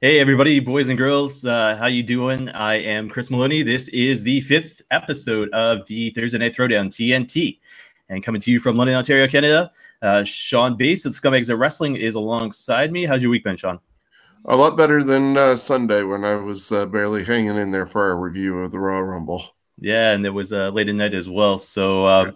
There we go. Hey everybody, boys and girls, uh, how you doing? I am Chris Maloney. This is the fifth episode of the Thursday Night Throwdown TNT, and coming to you from London, Ontario, Canada. Uh, Sean Bates of Scumbags of Wrestling is alongside me. How's your week been, Sean? A lot better than uh, Sunday when I was uh, barely hanging in there for our review of the Royal Rumble. Yeah, and it was uh, late at night as well. So uh,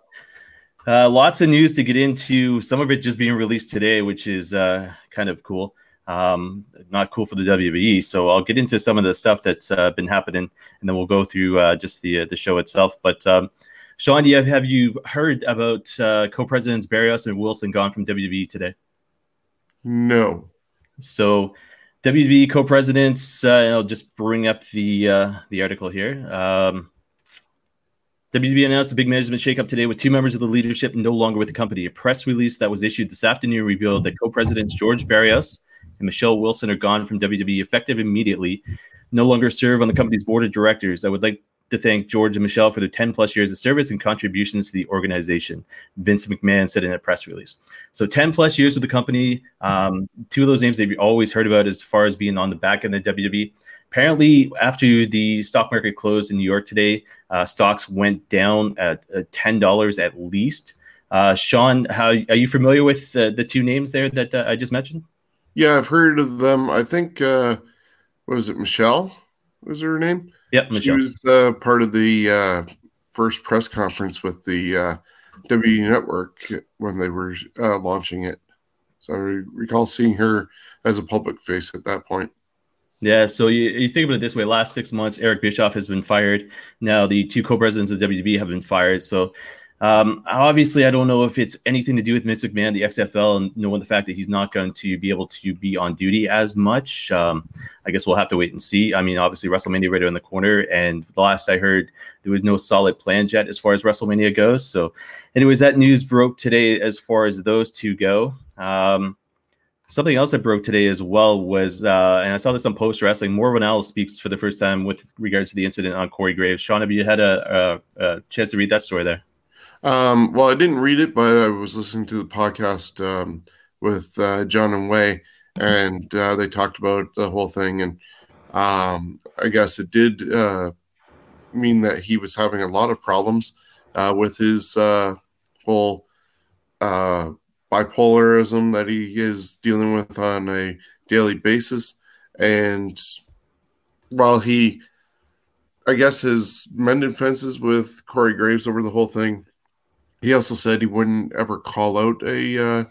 uh, lots of news to get into. Some of it just being released today, which is uh, kind of cool. Um, not cool for the WWE. So I'll get into some of the stuff that's uh, been happening, and then we'll go through uh, just the uh, the show itself. But um, Sean, do you have, have you heard about uh, co-presidents Barrios and Wilson gone from WWE today? No. So WWE co-presidents. Uh, I'll just bring up the uh, the article here. Um, WB announced a big management shakeup today with two members of the leadership no longer with the company. A press release that was issued this afternoon revealed that co-presidents George Barrios and Michelle Wilson are gone from WWE effective immediately, no longer serve on the company's board of directors. I would like to thank George and Michelle for their 10 plus years of service and contributions to the organization. Vince McMahon said in a press release. So 10 plus years with the company. Um, two of those names they've always heard about as far as being on the back end of WWE apparently after the stock market closed in New York today, uh, stocks went down at uh, ten dollars at least. Uh, Sean, how are you familiar with the two names there that uh, I just mentioned? Yeah, I've heard of them. I think uh, was it Michelle? Was her name? Yeah, Michelle. She was uh, part of the first press conference with the W Network when they were launching it. So I recall seeing her as a public face at that point. Yeah, so you, you think about it this way: last six months, Eric Bischoff has been fired. Now the two co-presidents of WWE have been fired. So um, obviously, I don't know if it's anything to do with Vince McMahon, the XFL, and knowing the fact that he's not going to be able to be on duty as much. Um, I guess we'll have to wait and see. I mean, obviously, WrestleMania right around the corner, and the last I heard, there was no solid plan yet as far as WrestleMania goes. So, anyways, that news broke today as far as those two go. Um, Something else that broke today as well was, uh, and I saw this on Post Wrestling. Mauro Ranallo speaks for the first time with regards to the incident on Corey Graves. Sean, have you had a, a, a chance to read that story there? Um, well, I didn't read it, but I was listening to the podcast um, with uh, John and Wai, and uh, they talked about the whole thing. And um, I guess it did uh, mean that he was having a lot of problems uh, with his uh, whole uh, bipolarism that he is dealing with on a daily basis. And while he, I guess, has mended fences with Corey Graves over the whole thing, he also said he wouldn't ever call out a uh,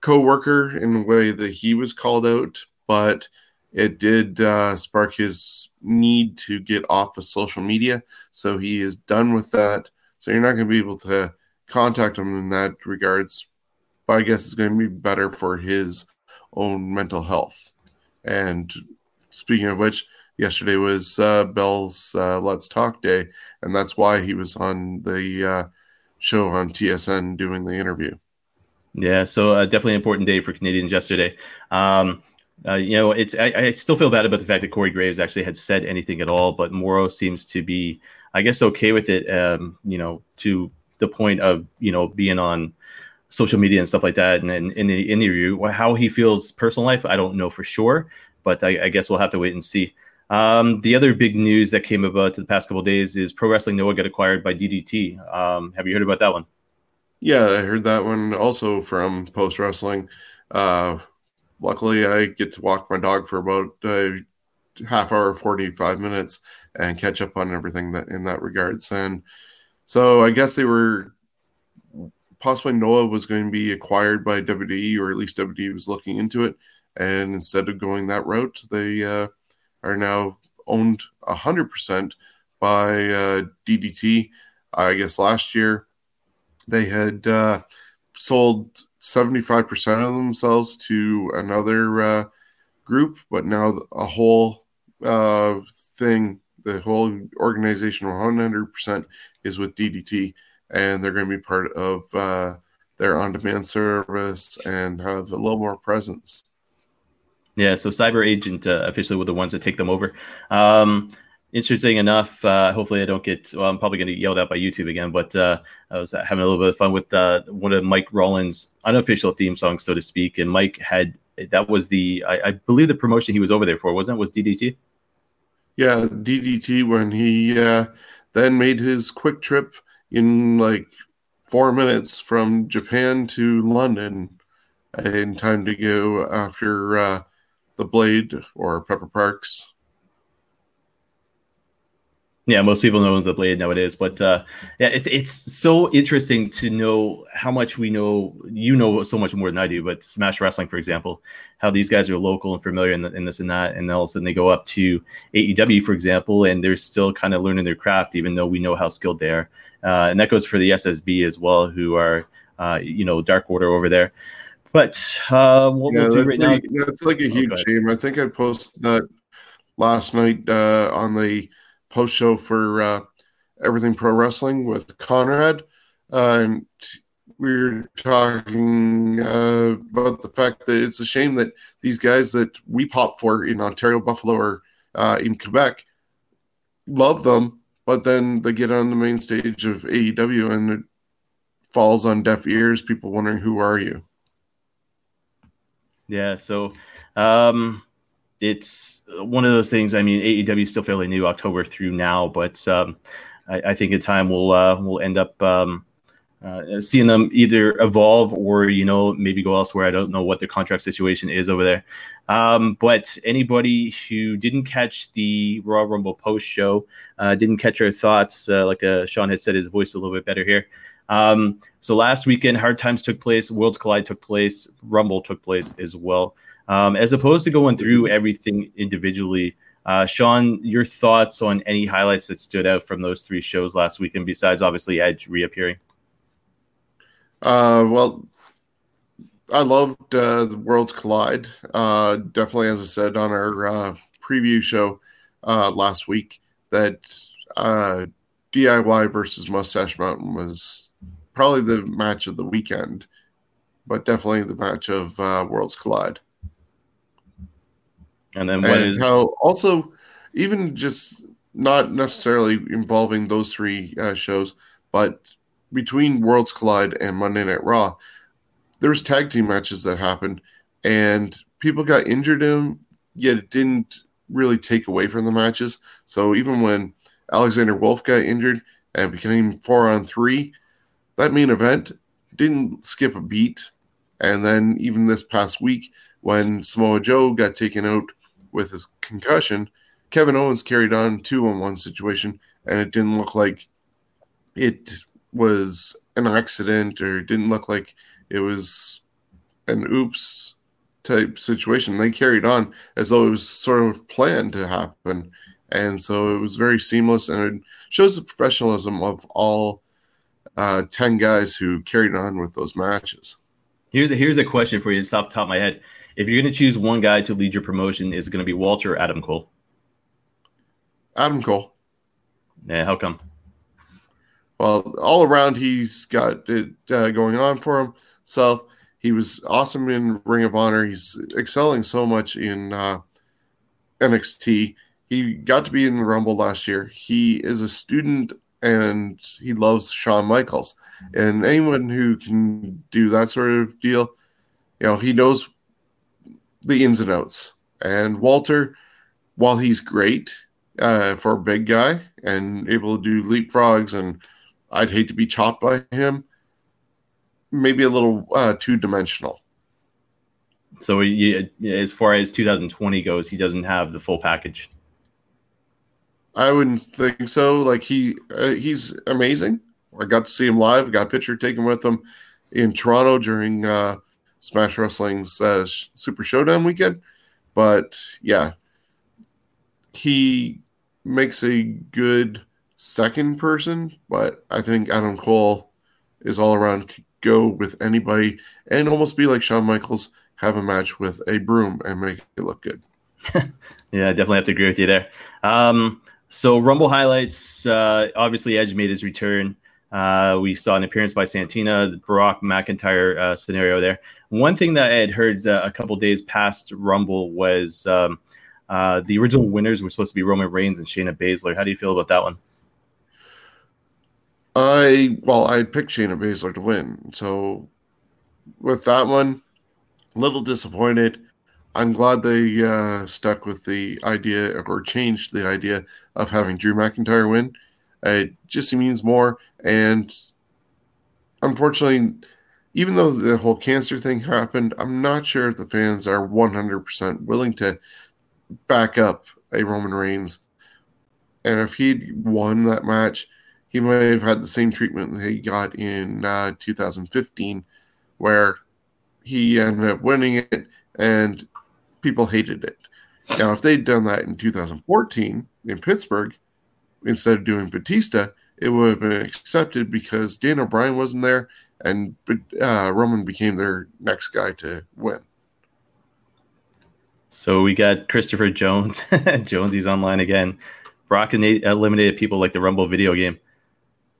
co-worker in the way that he was called out, but it did uh, spark his need to get off of social media. So he is done with that. So you're not going to be able to contact him in that regards but I guess it's going to be better for his own mental health. And speaking of which, yesterday was uh, Bell's uh, Let's Talk Day, and that's why he was on the uh, show on TSN doing the interview. Yeah, so uh, definitely an important day for Canadians yesterday. Um, uh, you know, it's I, I, still feel bad about the fact that Corey Graves actually had said anything at all, but Mauro seems to be, I guess, okay with it. Um, you know, to the point of you know being on social media and stuff like that. And then in the interview, how he feels personal life, I don't know for sure, but I, I guess we'll have to wait and see. Um, the other big news that came about to the past couple days is Pro Wrestling Noah got acquired by DDT. Um, have you heard about that one? Yeah, I heard that one also from Post Wrestling. Uh, luckily, I get to walk my dog for about a half hour, forty five minutes, and catch up on everything that in that regards. And so I guess they were possibly Noah was going to be acquired by WWE, or at least WWE was looking into it. And instead of going that route, they uh, are now owned 100% by uh, DDT. I guess last year they had uh, sold 75% of themselves to another uh, group, but now a whole uh, thing, the whole organization 100% is with DDT and they're going to be part of uh, their on-demand service and have a little more presence. Yeah, so CyberAgent uh, officially were the ones that take them over. Um, interesting enough, uh, hopefully I don't get. Well, I'm probably going to get yelled at by YouTube again, but uh, I was having a little bit of fun with uh, one of Mike Rollins' unofficial theme songs, so to speak. And Mike had that was the I, I, believe the promotion he was over there for wasn't it? was DDT. Yeah, DDT when he uh, then made his quick trip in like four minutes from Japan to London in time to go after uh, the Blade or Pepper Parks. Yeah, most people know the blade nowadays, but uh, yeah, it's it's so interesting to know how much we know. You know so much more than I do, but Smash Wrestling, for example, how these guys are local and familiar in, this and that, and all of a sudden they go up to AEW, for example, and they're still kind of learning their craft, even though we know how skilled they are. Uh, and that goes for the SSB as well, who are uh, you know Dark Order over there. But uh, what yeah, we'll do right like, now, that's like a oh, huge oh, shame. I think I posted that last night uh, on the post show for uh, Everything Pro Wrestling with Conrad. Uh, and we were talking uh, about the fact that it's a shame that these guys that we pop for in Ontario, Buffalo, or uh, in Quebec love them, but then they get on the main stage of AEW and it falls on deaf ears. People wondering, who are you? Yeah. So, um, it's one of those things. I mean, AEW is still fairly new, October through now, but um, I, I, think in time we'll uh, we'll end up um, uh, seeing them either evolve or you know maybe go elsewhere. I don't know what their contract situation is over there. Um, but anybody who didn't catch the Royal Rumble post show, uh, didn't catch our thoughts, uh, like uh, Sean had said, his voice a little bit better here. Um, so last weekend, Hard Times took place, Worlds Collide took place, Rumble took place as well um, as opposed to going through everything individually. Uh, Sean, your thoughts on any highlights that stood out from those three shows last weekend, besides obviously Edge reappearing? Uh, well, I loved uh, the Worlds Collide. Uh, definitely, as I said on our uh, preview show uh, last week, that uh, DIY versus Mustache Mountain was probably the match of the weekend, but definitely the match of uh, Worlds Collide. And then and is- how also even just not necessarily involving those three uh, shows, but between Worlds Collide and Monday Night Raw, there was tag team matches that happened, and people got injured in them, yet it didn't really take away from the matches. So even when Alexander Wolf got injured and became four on three, that main event didn't skip a beat. And then even this past week, when Samoa Joe got taken out with his concussion, Kevin Owens carried on two on one situation, and it didn't look like it was an accident or it didn't look like it was an oops type situation. They carried on as though it was sort of planned to happen. And so it was very seamless and it shows the professionalism of all uh, 10 guys who carried on with those matches. Here's a, here's a question for you just off the top of my head. If you're going to choose one guy to lead your promotion, is it going to be Walter or Adam Cole? Adam Cole. Yeah, how come? Well, all around, he's got it uh, going on for himself. He was awesome in Ring of Honor. He's excelling so much in uh, NXT. He got to be in the Rumble last year. He is a student and he loves Shawn Michaels. And anyone who can do that sort of deal, you know, he knows the ins and outs. And Walter, while he's great uh, for a big guy and able to do leapfrogs, and I'd hate to be chopped by him, maybe a little uh, two dimensional. So, he, as far as 2020 goes, he doesn't have the full package. I wouldn't think so. Like he, uh, he's amazing. I got to see him live. Got a picture taken with him in Toronto during uh, Smash Wrestling's uh, Super Showdown weekend. But yeah, he makes a good second person, but I think Adam Cole is all around could go with anybody and almost be like Shawn Michaels, have a match with a broom and make it look good. yeah, I definitely have to agree with you there. Um, so Rumble highlights. Uh, obviously, Edge made his return. Uh, we saw an appearance by Santino, the Brock McIntyre uh, scenario there. One thing that I had heard uh, a couple days past Rumble was um, uh, the original winners were supposed to be Roman Reigns and Shayna Baszler. How do you feel about that one? I well, I picked Shayna Baszler to win. So with that one, a little disappointed. I'm glad they uh, stuck with the idea or changed the idea of having Drew McIntyre win. It just means more. And unfortunately, even though the whole cancer thing happened, I'm not sure if the fans are 100% willing to back up a Roman Reigns. And if he'd won that match, he might have had the same treatment that he got in uh, 2015, where he ended up winning it and people hated it. Now, if they'd done that in 2014 in Pittsburgh, instead of doing Batista, it would have been accepted because Daniel Bryan wasn't there and uh, Roman became their next guy to win. So we got Christopher Jones. Jonesy's online again. Brock eliminated people like the Rumble video game.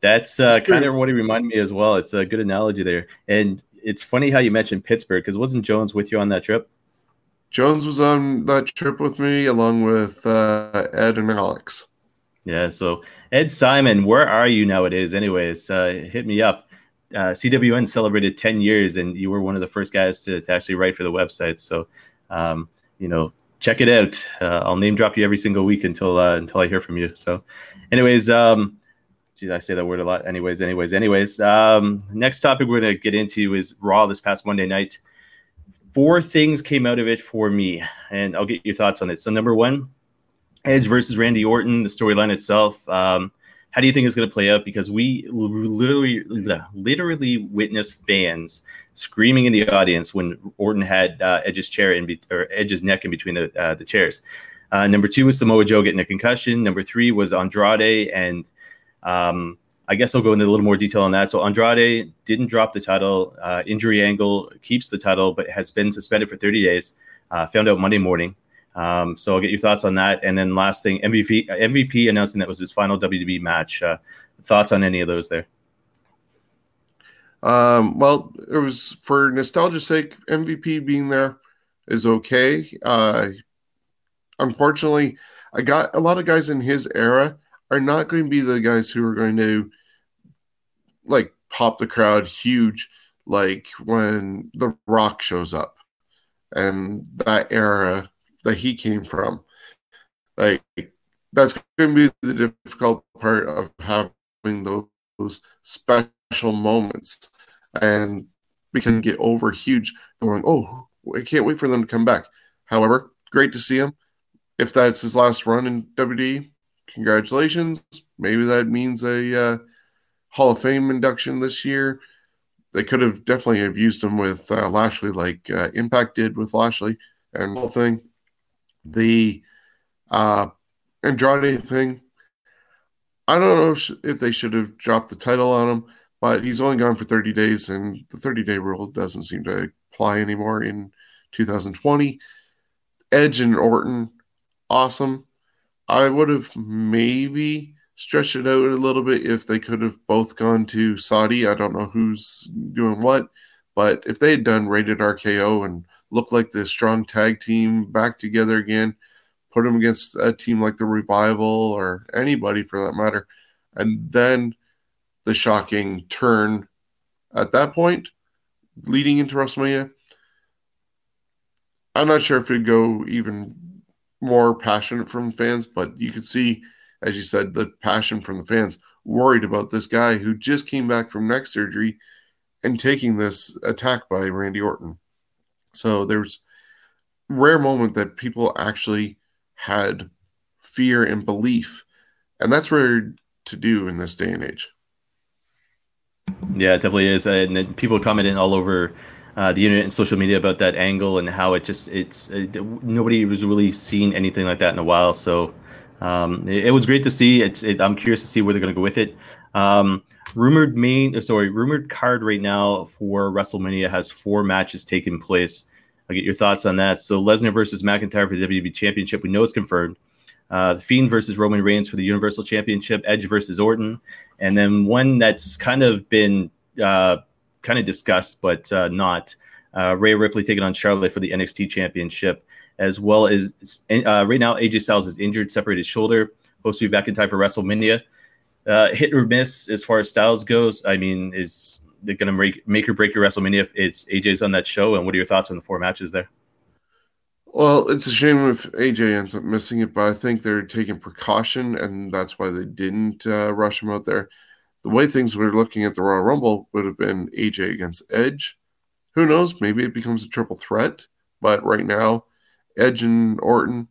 That's uh, kind of what he reminded me as well. It's a good analogy there. And it's funny how you mentioned Pittsburgh because wasn't Jones with you on that trip? Jones was on that trip with me along with uh, Ed and Alex. Yeah. So Ed Simon, where are you nowadays? Anyways, uh, hit me up. Uh, CWN celebrated 10 years, and you were one of the first guys to, to actually write for the website. So, um, you know, check it out. Uh, I'll name drop you every single week until uh, until I hear from you. So, anyways, um, geez, I say that word a lot. Anyways, anyways, anyways. Um, next topic we're gonna get into is Raw this past Monday night. Four things came out of it for me, and I'll get your thoughts on it. So, number one, Edge versus Randy Orton, the storyline itself. Um, how do you think it's going to play out? Because we literally, literally witnessed fans screaming in the audience when Orton had uh, Edge's chair in be- or Edge's neck in between the uh, the chairs. Uh, number two was Samoa Joe getting a concussion. Number three was Andrade, and um, I guess I'll go into a little more detail on that. So Andrade didn't drop the title. Uh, injury angle keeps the title, but has been suspended for 30 days. Uh, found out Monday morning. Um, so I'll get your thoughts on that. And then last thing, MVP MVP announcing that was his final WWE match. Uh, thoughts on any of those there? Um, well, it was for nostalgia's sake. MVP being there is okay. Uh, unfortunately, I got a lot of guys in his era are not going to be the guys who are going to like pop the crowd huge, like when The Rock shows up and that era that he came from. Like that's going to be the difficult part of having those, special moments, and we can get over huge. Going, oh, I can't wait for them to come back. However, great to see him. If that's his last run in WWE, congratulations. Maybe that means a uh, Hall of Fame induction this year. They could have definitely have used him with uh, Lashley, like uh, Impact did with Lashley and whole thing. The uh, Andrade thing, I don't know if, if they should have dropped the title on him, but he's only gone for 30 days, and the 30 day rule doesn't seem to apply anymore in 2020. Edge and Orton, awesome. I would have maybe stretched it out a little bit if they could have both gone to Saudi. I don't know who's doing what, but if they had done rated RKO and looked like the strong tag team back together again, put them against a team like the Revival or anybody for that matter, and then the shocking turn at that point, leading into WrestleMania. I'm not sure if it'd go even more passionate from fans, but you could see, as you said, the passion from the fans worried about this guy who just came back from neck surgery and taking this attack by Randy Orton. So there's rare moment that people actually had fear and belief, and that's rare to do in this day and age. Yeah, it definitely is, and people commenting all over uh, the internet and social media about that angle and how it just it's it, nobody was really seen anything like that in a while. So um, it, it, was great to see. It's it, I'm curious to see where they're going to go with it. Um, rumored main, uh, sorry, rumored card right now for WrestleMania has four matches taking place. I'll get your thoughts on that. So Lesnar versus McIntyre for the WWE Championship, we know it's confirmed. Uh, the Fiend versus Roman Reigns for the Universal Championship, Edge versus Orton, and then one that's kind of been uh, kind of discussed but uh, not. Uh, Rhea Ripley taking on Charlotte for the NXT Championship, as well as uh, right now AJ Styles is injured, separated shoulder, supposed to be back in time for WrestleMania uh, hit or miss as far as Styles goes. I mean, is they're going to make make or break your WrestleMania if it's AJ's on that show? And what are your thoughts on the four matches there? Well, it's a shame if AJ ends up missing it, but I think they're taking precaution, and that's why they didn't uh, rush him out there. The way things were looking at the Royal Rumble would have been AJ against Edge. Who knows? Maybe it becomes a triple threat. But right now, Edge and Orton,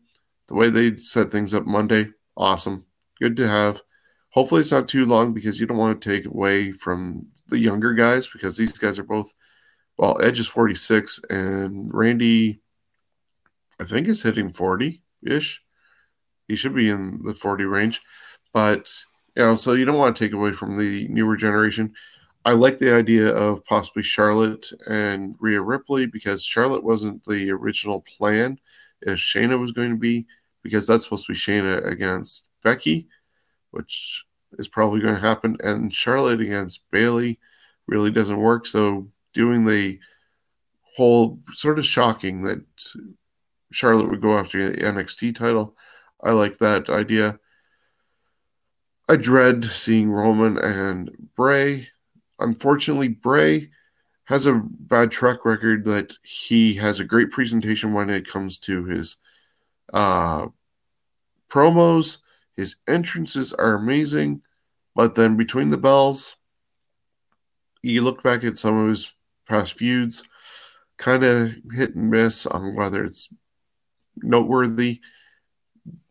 the way they set things up Monday, awesome. Good to have. Hopefully, it's not too long because you don't want to take away from the younger guys because these guys are both, well, Edge is 46 and Randy I think is hitting 40 ish. He should be in the 40 range. But, you know, so you don't want to take away from the newer generation. I like the idea of possibly Charlotte and Rhea Ripley because Charlotte wasn't the original plan if Shayna was going to be, because that's supposed to be Shayna against Becky, which is probably going to happen. And Charlotte against Bayley really doesn't work. So doing the whole sort of shocking that Charlotte would go after the NXT title. I like that idea. I dread seeing Roman and Bray. Unfortunately, Bray has a bad track record that he has a great presentation when it comes to his uh, promos. His entrances are amazing, but then between the bells, you look back at some of his past feuds, kind of hit and miss on whether it's noteworthy.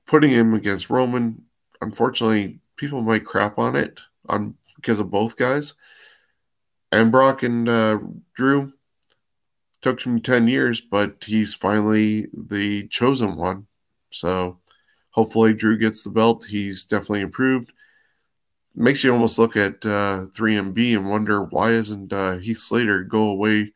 Putting him against Roman, unfortunately, people might crap on it on because of both guys. And Brock and uh, Drew took him 10 years, but he's finally the chosen one. So hopefully Drew gets the belt. He's definitely improved. Makes you almost look at uh, 3MB and wonder why isn't uh, Heath Slater go away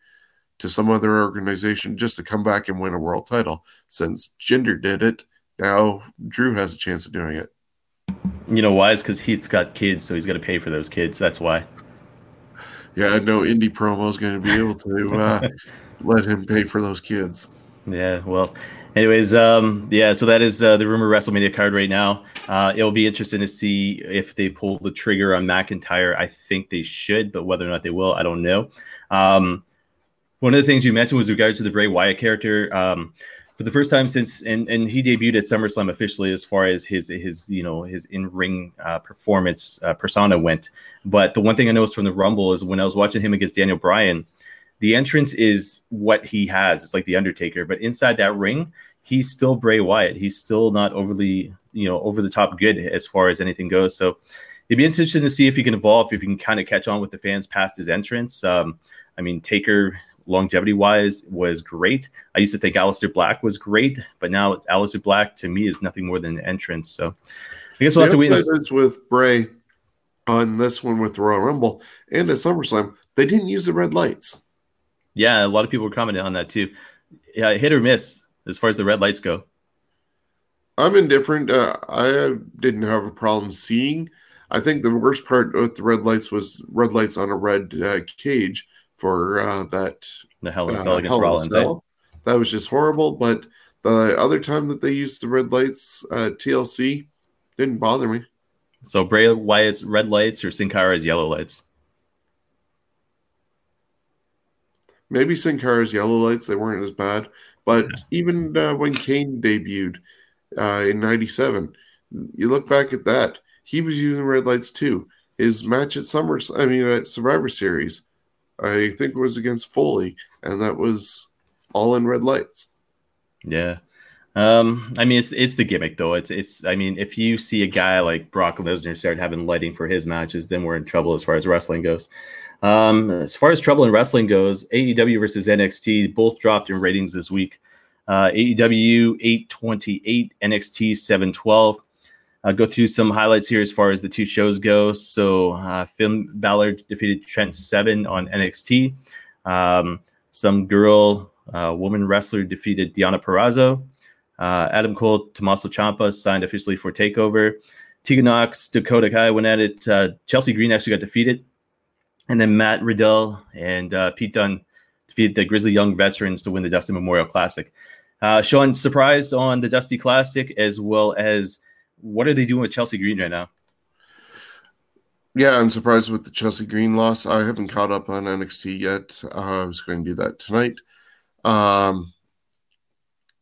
to some other organization just to come back and win a world title. Since Jinder did it, now Drew has a chance of doing it. You know why? Is because Heath's got kids, so he's got to pay for those kids. That's why. Yeah, no indie promo is going to be able to uh, let him pay for those kids. Yeah, well, anyways, um, yeah, so that is uh, the rumor WrestleMania card right now. Uh, it'll be interesting to see if they pull the trigger on McIntyre. I think they should, but whether or not they will, I don't know. Um, one of the things you mentioned was regards to the Bray Wyatt character. Um, for the first time since and and he debuted at SummerSlam officially as far as his his you know his in ring uh, performance uh, persona went. But the one thing I noticed from the Rumble is when I was watching him against Daniel Bryan, the entrance is what he has. It's like the Undertaker, but inside that ring, he's still Bray Wyatt. He's still not overly you know over the top good as far as anything goes. So it'd be interesting to see if he can evolve, if he can kind of catch on with the fans past his entrance. Um, I mean, Taker longevity wise was great. I used to think Aleister Black was great, but now it's Aleister Black to me is nothing more than an entrance. So I guess we'll have to wait. And... with Bray on this one with the Royal Rumble and at SummerSlam, they didn't use the red lights. Yeah, a lot of people were commenting on that too. Yeah, hit or miss as far as the red lights go. I'm indifferent. Uh, I didn't have a problem seeing. I think the worst part with the red lights was red lights on a red uh, cage for uh, that the Hell in uh, Cell against Rollins. Eh? That was just horrible. But the other time that they used the red lights, uh, TLC didn't bother me. So Bray Wyatt's red lights or Sin Cara's yellow lights? Maybe Sin Cara's yellow lights, they weren't as bad. But yeah. even uh, when Kane debuted uh, in 97, you look back at that, he was using red lights too. His match at Summer, I mean, at Survivor Series, I think it was against Foley, and that was all in red lights. Yeah. Um, I mean, it's it's the gimmick though. It's it's. I mean, if you see a guy like Brock Lesnar start having lighting for his matches, then we're in trouble as far as wrestling goes. Um, as far as trouble in wrestling goes, AEW versus NXT both dropped in ratings this week. Uh, AEW 828, NXT 712. I'll go through some highlights here as far as the two shows go. So, uh, Finn Balor defeated Trent Seven on NXT. Um, some girl, uh, woman wrestler defeated Deonna Purrazzo. Uh, Adam Cole, Tommaso Ciampa signed officially for Takeover. Tegan Nox, Dakota Kai went at it. Uh, Chelsea Green actually got defeated. And then Matt Riddle and uh, Pete Dunne defeated the Grizzled Young Veterans to win the Dusty Memorial Classic. Uh, Sean surprised on the Dusty Classic as well as what are they doing with Chelsea Green right now? Yeah, I'm surprised with the Chelsea Green loss. I haven't caught up on NXT yet. Uh, I was going to do that tonight. Um,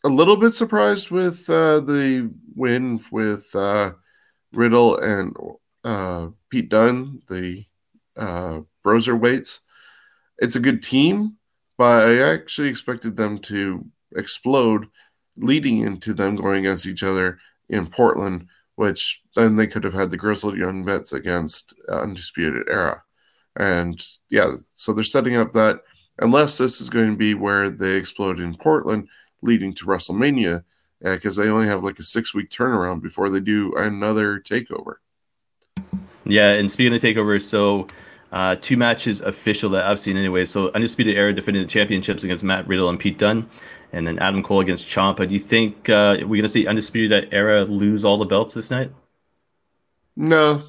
a little bit surprised with uh, the win with uh, Riddle and uh, Pete Dunne, the uh, Broserweights. It's a good team, but I actually expected them to explode leading into them going against each other in Portland which then they could have had the grizzled young vets against Undisputed Era. And yeah, so they're setting up that unless this is going to be where they explode in Portland, leading to WrestleMania, because uh, they only have like a six week turnaround before they do another takeover. Yeah, and speaking of takeovers, so uh, two matches official that I've seen anyway. So Undisputed Era defending the championships against Matt Riddle and Pete Dunne and then Adam Cole against Ciampa. Do you think uh, we're going to see Undisputed Era lose all the belts this night? No,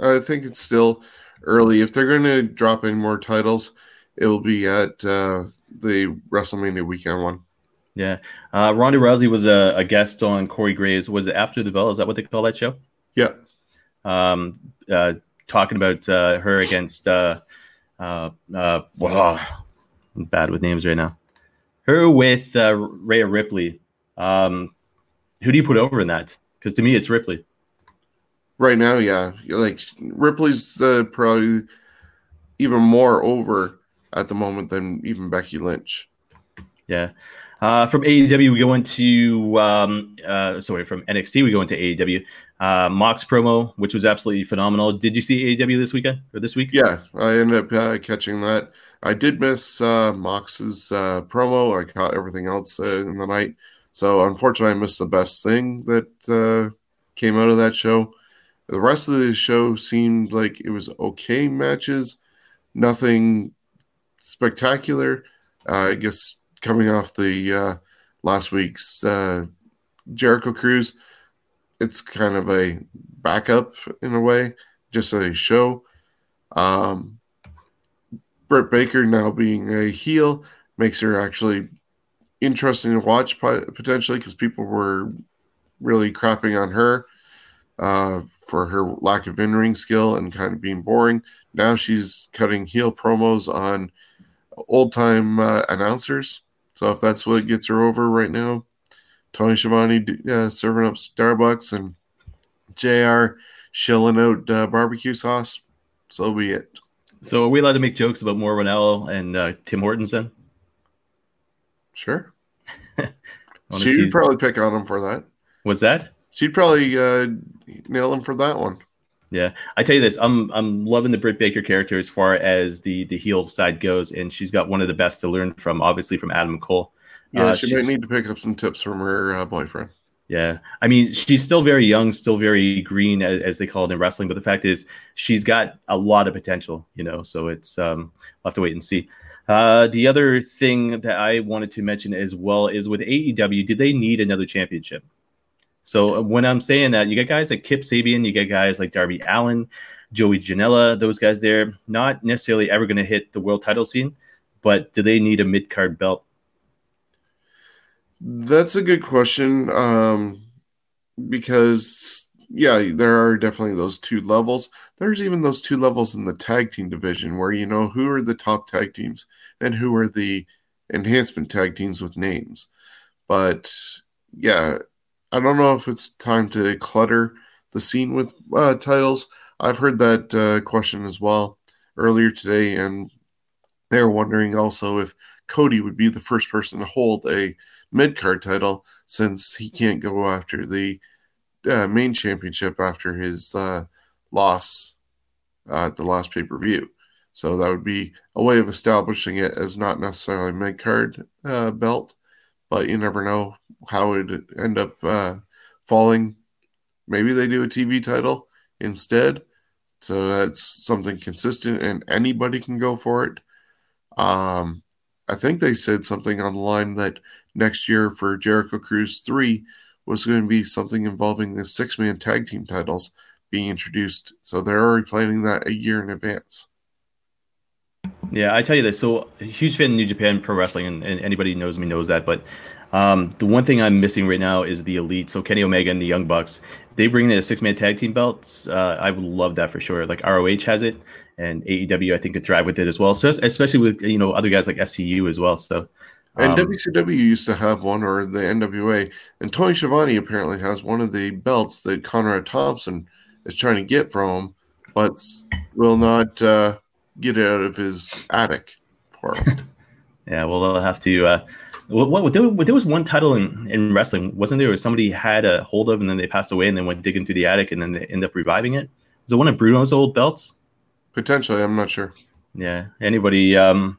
I think it's still early. If they're going to drop in more titles, it will be at uh, the WrestleMania weekend one. Yeah, uh, Ronda Rousey was a, a, guest on Corey Graves. Was it after the bell? Is that what they call that show? Yeah. Um, uh, talking about uh, her against. Uh, uh, uh, wow, I'm bad with names right now her with uh, Rhea Ripley. Um, who do you put over in that? Because to me, it's Ripley. Right now, yeah, like Ripley's uh, probably even more over at the moment than even Becky Lynch. Yeah. Uh, from AEW, we go into um, uh, sorry, from NXT, we go into AEW. Uh, Mox promo, which was absolutely phenomenal. Did you see AEW this weekend or this week? Yeah, I ended up uh, catching that. I did miss uh, Mox's uh, promo. I caught everything else in the night. So unfortunately, I missed the best thing that came out of that show. The rest of the show seemed like it was okay matches, nothing spectacular. I guess coming off the uh, last week's Jericho Cruise, it's kind of a backup in a way, just a show. Um, Britt Baker now being a heel makes her actually interesting to watch potentially because people were really crapping on her uh, for her lack of in ring skill and kind of being boring. Now she's cutting heel promos on old time uh, announcers. So if that's what gets her over right now, Tony Schiavone uh, serving up Starbucks and JR shilling out uh, barbecue sauce, so be it. So are we allowed to make jokes about Mauro Ranallo and uh, Tim Hortons then? Sure. She'd probably pick on him for that. Was that? She'd probably uh, nail him for that one. Yeah, I tell you this, I'm I'm loving the Britt Baker character as far as the the heel side goes, and she's got one of the best to learn from, obviously from Adam Cole. Yeah, uh, she might need to pick up some tips from her uh, boyfriend. Yeah, I mean, she's still very young, still very green, as, as, they call it in wrestling. But the fact is, she's got a lot of potential, you know. So it's um, we'll have to wait and see. Uh, the other thing that I wanted to mention as well is with AEW, did they need another championship? So when I'm saying that, you get guys like Kip Sabian, you get guys like Darby Allin, Joey Janela, those guys there, not necessarily ever going to hit the world title scene, but do they need a mid card belt that's a good question. Um, because yeah, there are definitely those two levels. There's even those two levels in the tag team division where you know who are the top tag teams and who are the enhancement tag teams with names. But yeah, I don't know if it's time to clutter the scene with uh, titles. I've heard that uh, question as well earlier today, and they're wondering also if Cody would be the first person to hold a mid card title since he can't go after the uh, main championship after his uh, loss uh, at the last pay per view. So that would be a way of establishing it as not necessarily mid card uh, belt, but you never know how it end up uh, falling. Maybe they do a TV title instead. So that's something consistent and anybody can go for it. Um, I think they said something on the line that next year for Jericho Cruise 3 was going to be something involving the six man tag team titles being introduced. So they're already planning that a year in advance. Yeah, I tell you this. So, huge fan of New Japan Pro Wrestling, and, and anybody knows me knows that. But Um, the one thing I'm missing right now is the elite. So Kenny Omega and the Young Bucks, they bring in a six man tag team belts. Uh, I would love that for sure. Like ROH has it, and AEW I think could thrive with it as well. So especially with you know other guys like SCU as well. So. And um, WCW used to have one, or the NWA, and Tony Schiavone apparently has one of the belts that Conrad Thompson is trying to get from him, but will not uh, get it out of his attic for him. yeah, well, they'll have to. Uh, what, what there, there, was one title in, in wrestling, wasn't there? Somebody had a hold of, and then they passed away, and then went digging through the attic, and then they end up reviving it. Was it one of Bruno's old belts? Potentially, I'm not sure. Yeah, anybody um,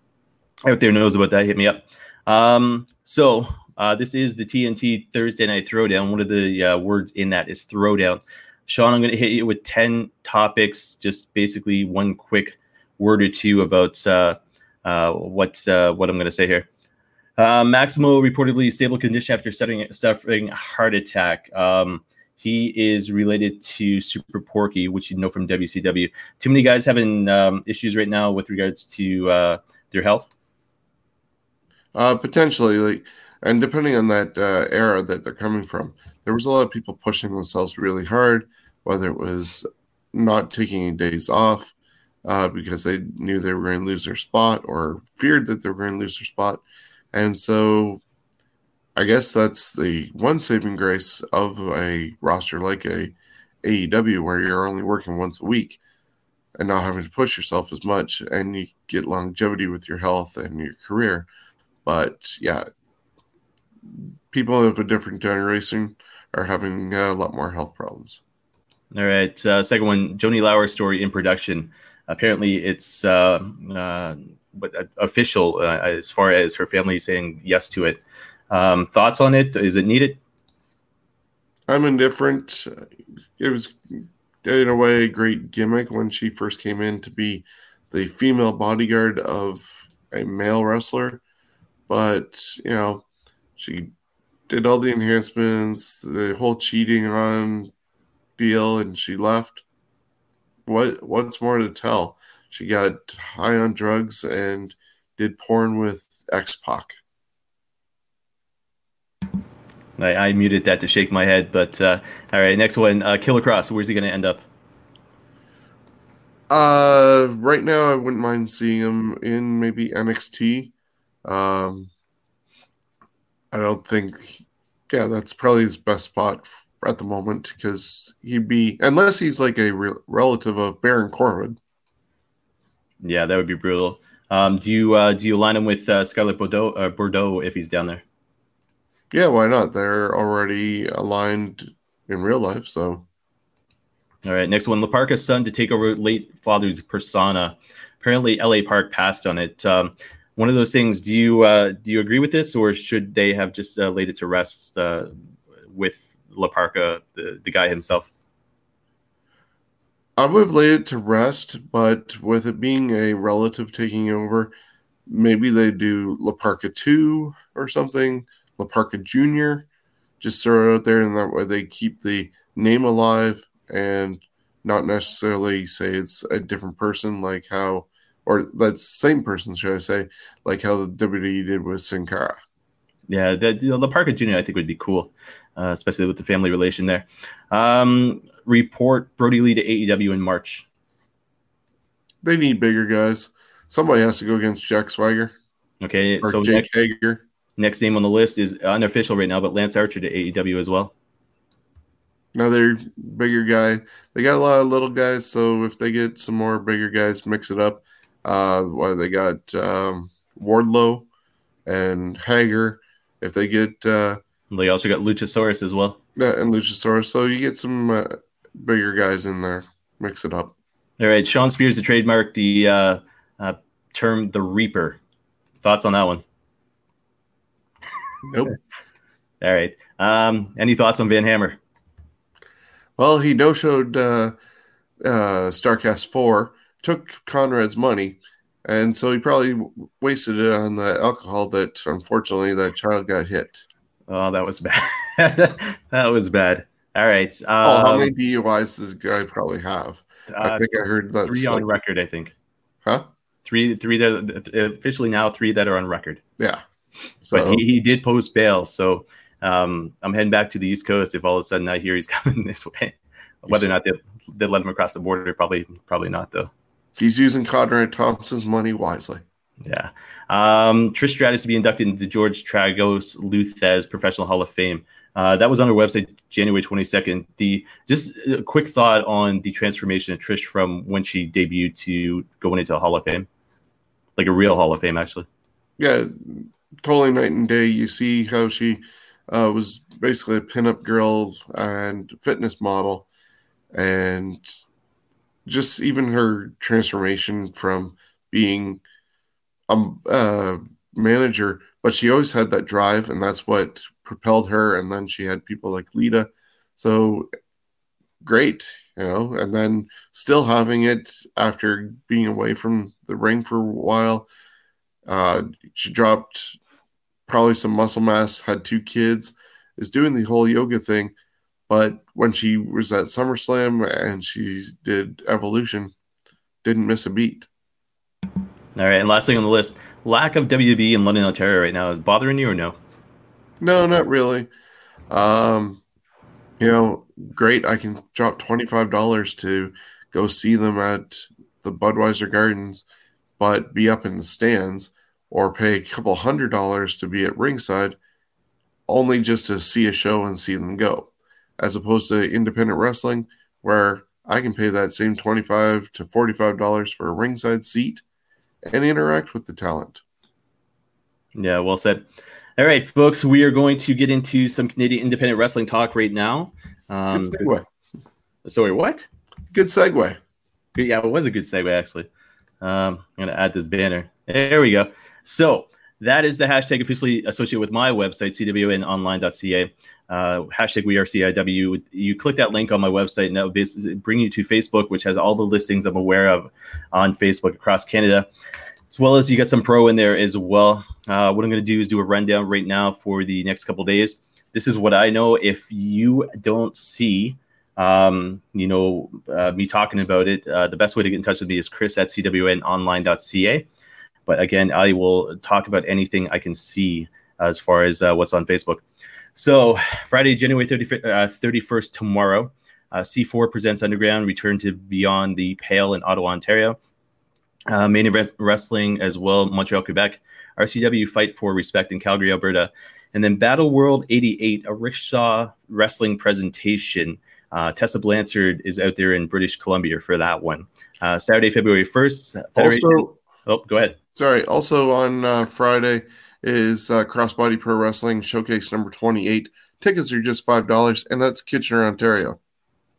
out there knows about that? Hit me up. Um, so uh, this is the TNT Thursday Night Throwdown. One of the uh, words in that is throwdown. Sean, I'm going to hit you with 10 topics, just basically one quick word or two about uh, uh, what, uh, what I'm going to say here. Uh, Maximo reportedly stable condition after suffering, suffering a heart attack. Um, he is related to Super Porky, which you know from WCW. Too many guys having um, issues right now with regards to uh, their health. Uh, potentially, like, and depending on that uh, era that they're coming from, there was a lot of people pushing themselves really hard, whether it was not taking days off uh, because they knew they were going to lose their spot or feared that they were going to lose their spot. And so I guess that's the one saving grace of a roster like a AEW where you're only working once a week and not having to push yourself as much and you get longevity with your health and your career. But yeah, people of a different generation are having a lot more health problems. All right. Uh, second one, Joanie Laurer story in production. Apparently, it's uh, uh, but uh, official uh, as far as her family saying yes to it. Um, thoughts on it? Is it needed? I'm indifferent. It was, in a way, a great gimmick when she first came in to be the female bodyguard of a male wrestler. But, you know, she did all the enhancements, the whole cheating on deal, and she left. What what's more to tell? She got high on drugs and did porn with X Pac. I, I, muted that to shake my head, but uh, all right. Next one, uh, Killer Kross. Where's he going to end up? Uh, right now, I wouldn't mind seeing him in maybe NXT. Um, I don't think, yeah, that's probably his best spot at the moment because he'd be unless he's like a re- relative of Baron Corbin. Yeah, that would be brutal. Um, do you uh, do you line him with uh, Scarlett Bordeaux, uh, Bordeaux if he's down there? Yeah, why not? They're already aligned in real life, so. All right, next one. La Parka's son to take over late father's persona. Apparently, LA Park passed on it. Um, one of those things. Do you uh, do you agree with this, or should they have just uh, laid it to rest uh, with La Parka, the, the guy himself? I would have laid it to rest, but with it being a relative taking over, maybe they do La Parka 2 or something, La Parka Jr. Just throw it out there, and that way they keep the name alive and not necessarily say it's a different person, like how, or that same person, should I say, like how the WWE did with Sin Cara. Yeah, the, the La Parka Jr. I think would be cool, uh, especially with the family relation there. Um, report Brodie Lee to AEW in March? They need bigger guys. Somebody has to go against Jack Swagger. Okay, so Jake next, Hager. Next name on the list is unofficial right now, but Lance Archer to AEW as well. Another bigger guy. They got a lot of little guys, so if they get some more bigger guys, mix it up. Uh, well, they got um, Wardlow and Hager. If they get, uh, they also got Luchasaurus as well. Yeah, and Luchasaurus. So you get some uh, bigger guys in there. Mix it up. All right, Shawn Spears to trademark the uh, uh, term "the Reaper." Thoughts on that one? Nope. All right. Um, any thoughts on Van Hammer? Well, he no showed uh, uh, Starcast four, took Conrad's money, and so he probably wasted it on the alcohol that unfortunately that child got hit. Oh, that was bad. that was bad. All right. Um, oh, how many um, DUIs does the guy probably have? Uh, I think I heard that three on like, record. I think. Huh? Three, three that officially now three that are on record. Yeah. So. But he, he did post bail, so um, I'm heading back to the East Coast. If all of a sudden I hear he's coming this way, whether or not they they let him across the border, probably probably not though. He's using Conrad Thompson's money wisely. Yeah. Um, Trish Stratus to be inducted into the George Tragos Lou Thesz Professional Hall of Fame. Uh, that was on our website January 22nd. The just a quick thought on the transformation of Trish from when she debuted to going into a Hall of Fame, like a real Hall of Fame, actually. Yeah, totally night and day. You see how she uh, was basically a pinup girl and fitness model, and just even her transformation from being a uh, manager, but she always had that drive, and that's what propelled her. And then she had people like Lita. So great, you know, and then still having it after being away from the ring for a while. Uh, she dropped probably some muscle mass, had two kids, is doing the whole yoga thing. But when she was at SummerSlam and she did Evolution, didn't miss a beat. All right, and last thing on the list, lack of WWE in London, Ontario right now is bothering you or no? No, not really. Um, you know, great. I can drop twenty five dollars to go see them at the Budweiser Gardens, but be up in the stands, or pay a couple hundred dollars to be at ringside, only just to see a show and see them go, as opposed to independent wrestling, where I can pay that same twenty five to forty five dollars for a ringside seat and interact with the talent. Yeah, well said. All right, folks, we are going to get into some Canadian independent wrestling talk right now. Um, good segue. Sorry, what? Good segue. Yeah, it was a good segue, actually. Um, I'm going to add this banner. There we go. So that is the hashtag officially associated with my website, cwnonline.ca. Uh, hashtag we are CIW. You click that link on my website, and that will basically bring you to Facebook, which has all the listings I'm aware of on Facebook across Canada as well as you got some pro in there as well. Uh, what I'm going to do is do a rundown right now for the next couple days. This is what I know. If you don't see, um, you know, uh, me talking about it, uh, the best way to get in touch with me is chris at cwnonline.ca. But again, I will talk about anything I can see as far as uh, what's on Facebook. So Friday, January 30, 31st, uh, tomorrow, uh, C4 presents Underground, Return to Beyond the Pale in Ottawa, Ontario uh, main event wrestling as well, Montreal, Quebec, RCW Fight for Respect in Calgary, Alberta, and then Battle World 88, a rickshaw wrestling presentation. Uh, Tessa Blanchard is out there in British Columbia for that one. Uh, Saturday, February 1st. Federation- also, oh, go ahead. Sorry. Also on uh, Friday is uh, Crossbody Pro Wrestling Showcase number 28. Tickets are just $5, and that's Kitchener, Ontario.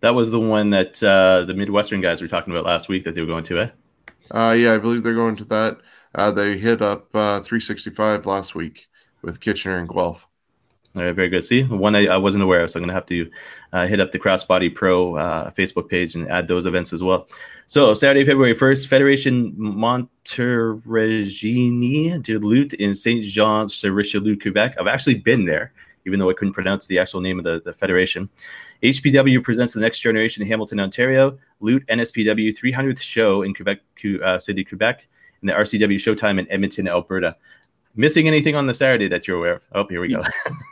That was the one that uh, the Midwestern guys were talking about last week that they were going to, eh? Uh, yeah, I believe they're going to that. Uh, they hit up uh, 365 last week with Kitchener and Guelph. All right, very good. See, one I, I wasn't aware of, so I'm going to have to uh, hit up the Crossbody Pro uh, Facebook page and add those events as well. So, Saturday, February 1st, Federation Montérégie de Lutte in Saint Jean sur Richelieu, Quebec. I've actually been there, even though I couldn't pronounce the actual name of the, the federation. HPW presents the next generation in Hamilton, Ontario. Lutte NSPW 300th show in Quebec uh, City, Quebec, and the RCW Showtime in Edmonton, Alberta. Missing anything on the Saturday that you're aware of? Oh, here we go.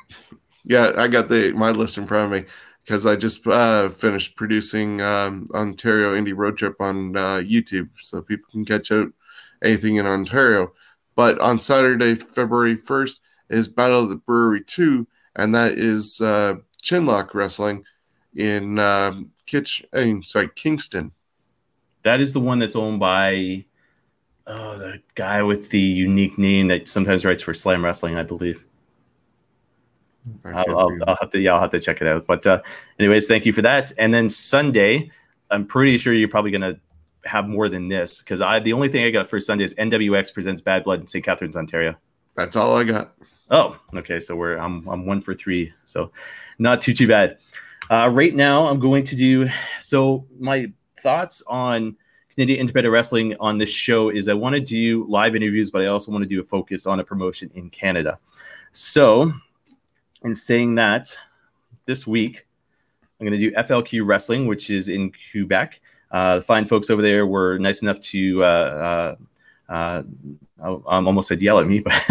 yeah, I got the my list in front of me because I just uh, finished producing um, Ontario Indie Road Trip on uh, YouTube, so people can catch out anything in Ontario. But on Saturday, February 1st, is Battle of the Brewery 2, and that is uh, Chinlock Wrestling in um, Kitch, uh, sorry, Kingston. That is the one that's owned by oh the guy with the unique name that sometimes writes for Slam Wrestling, I believe. I'll, I'll, I'll, have to yeah, I'll have to check it out. But uh, anyways, thank you for that. And then Sunday, I'm pretty sure you're probably gonna have more than this because I the only thing I got for Sunday is NWX presents Bad Blood in St. Catharines, Ontario. That's all I got. Oh, okay. So we're I'm I'm one for three. So not too too bad. Uh, right now, I'm going to do so. My thoughts on Canadian Independent Wrestling on this show is I want to do live interviews, but I also want to do a focus on a promotion in Canada. So, in saying that, this week I'm going to do FLQ Wrestling, which is in Quebec. Uh, the fine folks over there were nice enough to uh, uh, uh, I, am almost said yell at me, but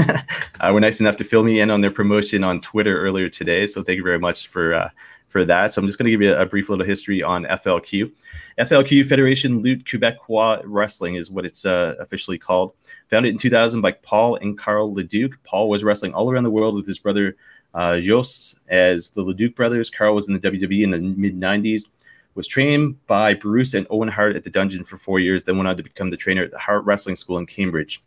uh, were nice enough to fill me in on their promotion on Twitter earlier today. So thank you very much for uh, for that. So I'm just going to give you a, brief little history on FLQ. FLQ Fédération Lutte Québécois Wrestling is what it's uh, officially called. Founded in 2000 by Paul and Carl Leduc. Paul was wrestling all around the world with his brother uh, Jos as the Leduc brothers. Carl was in the WWE in the mid 90s was trained by Bruce and Owen Hart at the dungeon for four years, then went on to become the trainer at the Hart Wrestling School in Cambridge.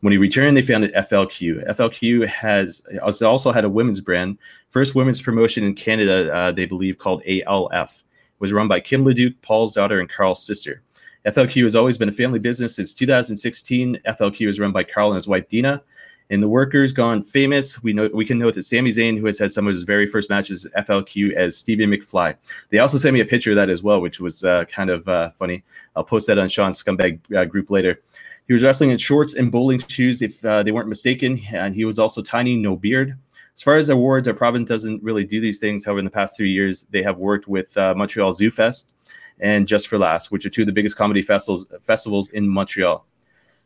When he returned, they founded FLQ. FLQ has also had a women's brand, first women's promotion in Canada, uh, they believe, called ALF. Was run by Kim Leduc, Paul's daughter, and Carl's sister. FLQ has always been a family business since 2016. FLQ is run by Carl and his wife Dina, And the workers gone famous, we know we can note that Sami Zayn, who has had some of his very first matches FLQ as Stevie McFly. They also sent me a picture of that as well, which was uh, kind of uh, funny. I'll post that on Sean's scumbag uh, group later. He was wrestling in shorts and bowling shoes, if uh, they weren't mistaken, and he was also tiny, no beard. As far as awards, our province doesn't really do these things. However, in the past three years, they have worked with uh, Montreal Zoo Fest and Just for Laughs, which are two of the biggest comedy festivals festivals in Montreal.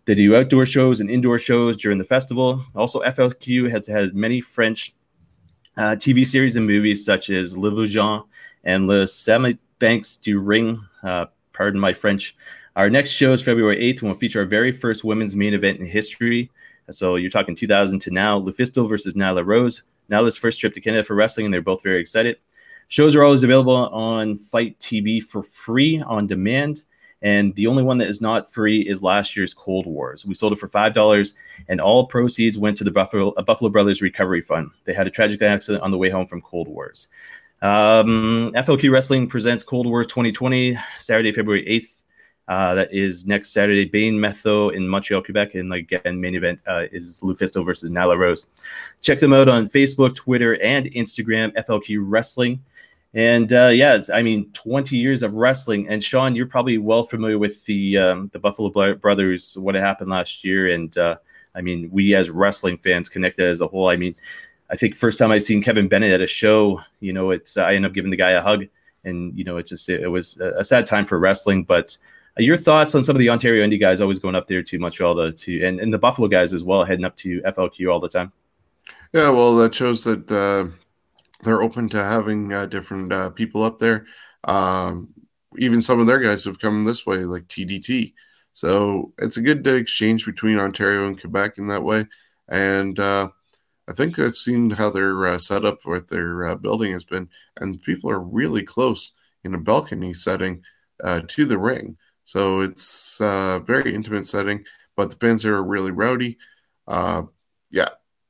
They do outdoor shows and indoor shows during the festival. Also, FLQ has had many French uh, TV series and movies such as Le Bougeon and Le Samit Banks du Ring. Uh, pardon my French. Our next show is February 8th, and we'll feature our very first women's main event in history. So you're talking 2000 to now, Lufisto versus Nyla Rose. Nyla's first trip to Canada for wrestling, and they're both very excited. Shows are always available on FITE TV for free on demand. And the only one that is not free is last year's Cold Wars. We sold it for five dollars, and all proceeds went to the Buffalo Buffalo Brothers Recovery Fund. They had a tragic accident on the way home from Cold Wars. Um, FLQ Wrestling presents Cold Wars 2020 Saturday, February 8th. Uh, that is next Saturday, Bain Mathieu in Montreal, Quebec. And again, main event uh, is Lufisto versus Nyla Rose. Check them out on Facebook, Twitter, and Instagram, FLQ Wrestling. And uh, yeah, I mean, 20 years of wrestling. And Sean, you're probably well familiar with the um, the Buffalo Brothers, what happened last year. And uh, I mean, we as wrestling fans connected as a whole. I mean, I think first time I seen Kevin Bennett at a show, you know, it's I end up giving the guy a hug, and you know, it just it, it was a sad time for wrestling. But your thoughts on some of the Ontario indie guys always going up there to Montreal to, to and, and the Buffalo guys as well, heading up to FLQ all the time. Yeah, well, that shows that. Uh they're open to having uh, different uh, people up there. Um, even some of their guys have come this way, like TDT. So it's a good exchange between Ontario and Quebec in that way. And uh, I think I've seen how their uh, setup with their uh, building has been, and people are really close in a balcony setting uh, to the ring. So it's a very intimate setting, but the fans are really rowdy. yeah,